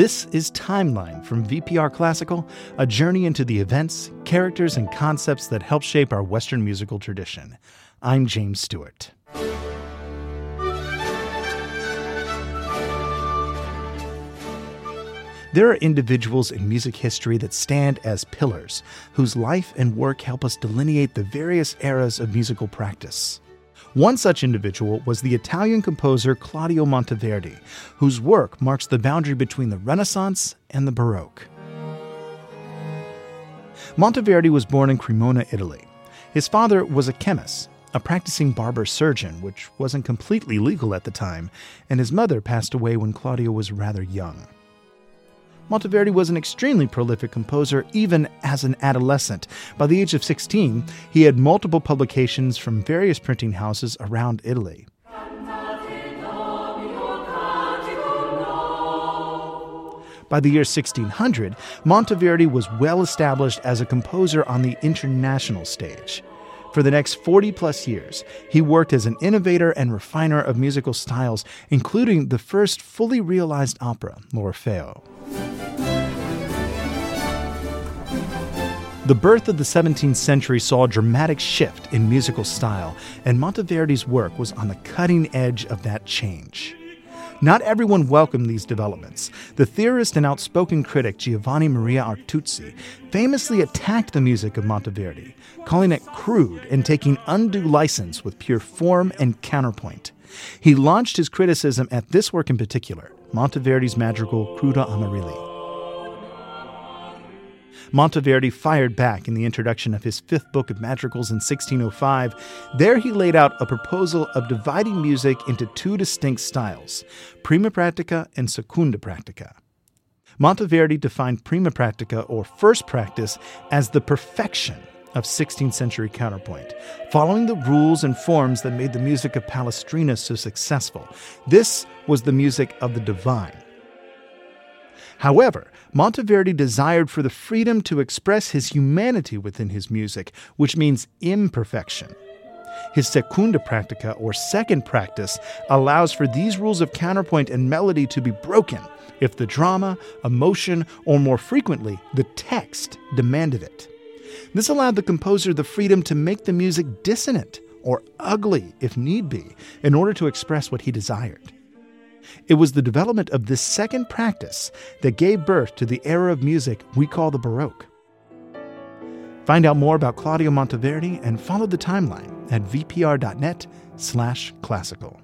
This is Timeline from VPR Classical, a journey into the events, characters, and concepts that help shape our Western musical tradition. I'm James Stewart. There are individuals in music history that stand as pillars, whose life and work help us delineate the various eras of musical practice. One such individual was the Italian composer Claudio Monteverdi, whose work marks the boundary between the Renaissance and the Baroque. Monteverdi was born in Cremona, Italy. His father was a chemist, a practicing barber surgeon, which wasn't completely legal at the time, and his mother passed away when Claudio was rather young. Monteverdi was an extremely prolific composer even as an adolescent. By the age of 16, he had multiple publications from various printing houses around Italy. By the year 1600, Monteverdi was well established as a composer on the international stage. For the next 40 plus years, he worked as an innovator and refiner of musical styles, including the first fully realized opera, L'Orfeo. The birth of the 17th century saw a dramatic shift in musical style, and Monteverdi's work was on the cutting edge of that change. Not everyone welcomed these developments. The theorist and outspoken critic Giovanni Maria Artusi famously attacked the music of Monteverdi, calling it crude and taking undue license with pure form and counterpoint. He launched his criticism at this work in particular, Monteverdi's madrigal Cruda Amarilli. Monteverdi fired back in the introduction of his fifth book of madrigals in 1605. There he laid out a proposal of dividing music into two distinct styles prima pratica and seconda pratica. Monteverdi defined prima pratica, or first practice, as the perfection of 16th century counterpoint, following the rules and forms that made the music of Palestrina so successful. This was the music of the divine. However, Monteverdi desired for the freedom to express his humanity within his music, which means imperfection. His seconda pratica, or second practice, allows for these rules of counterpoint and melody to be broken if the drama, emotion, or more frequently, the text demanded it. This allowed the composer the freedom to make the music dissonant or ugly if need be in order to express what he desired. It was the development of this second practice that gave birth to the era of music we call the Baroque. Find out more about Claudio Monteverdi and follow the timeline at vpr.net/classical.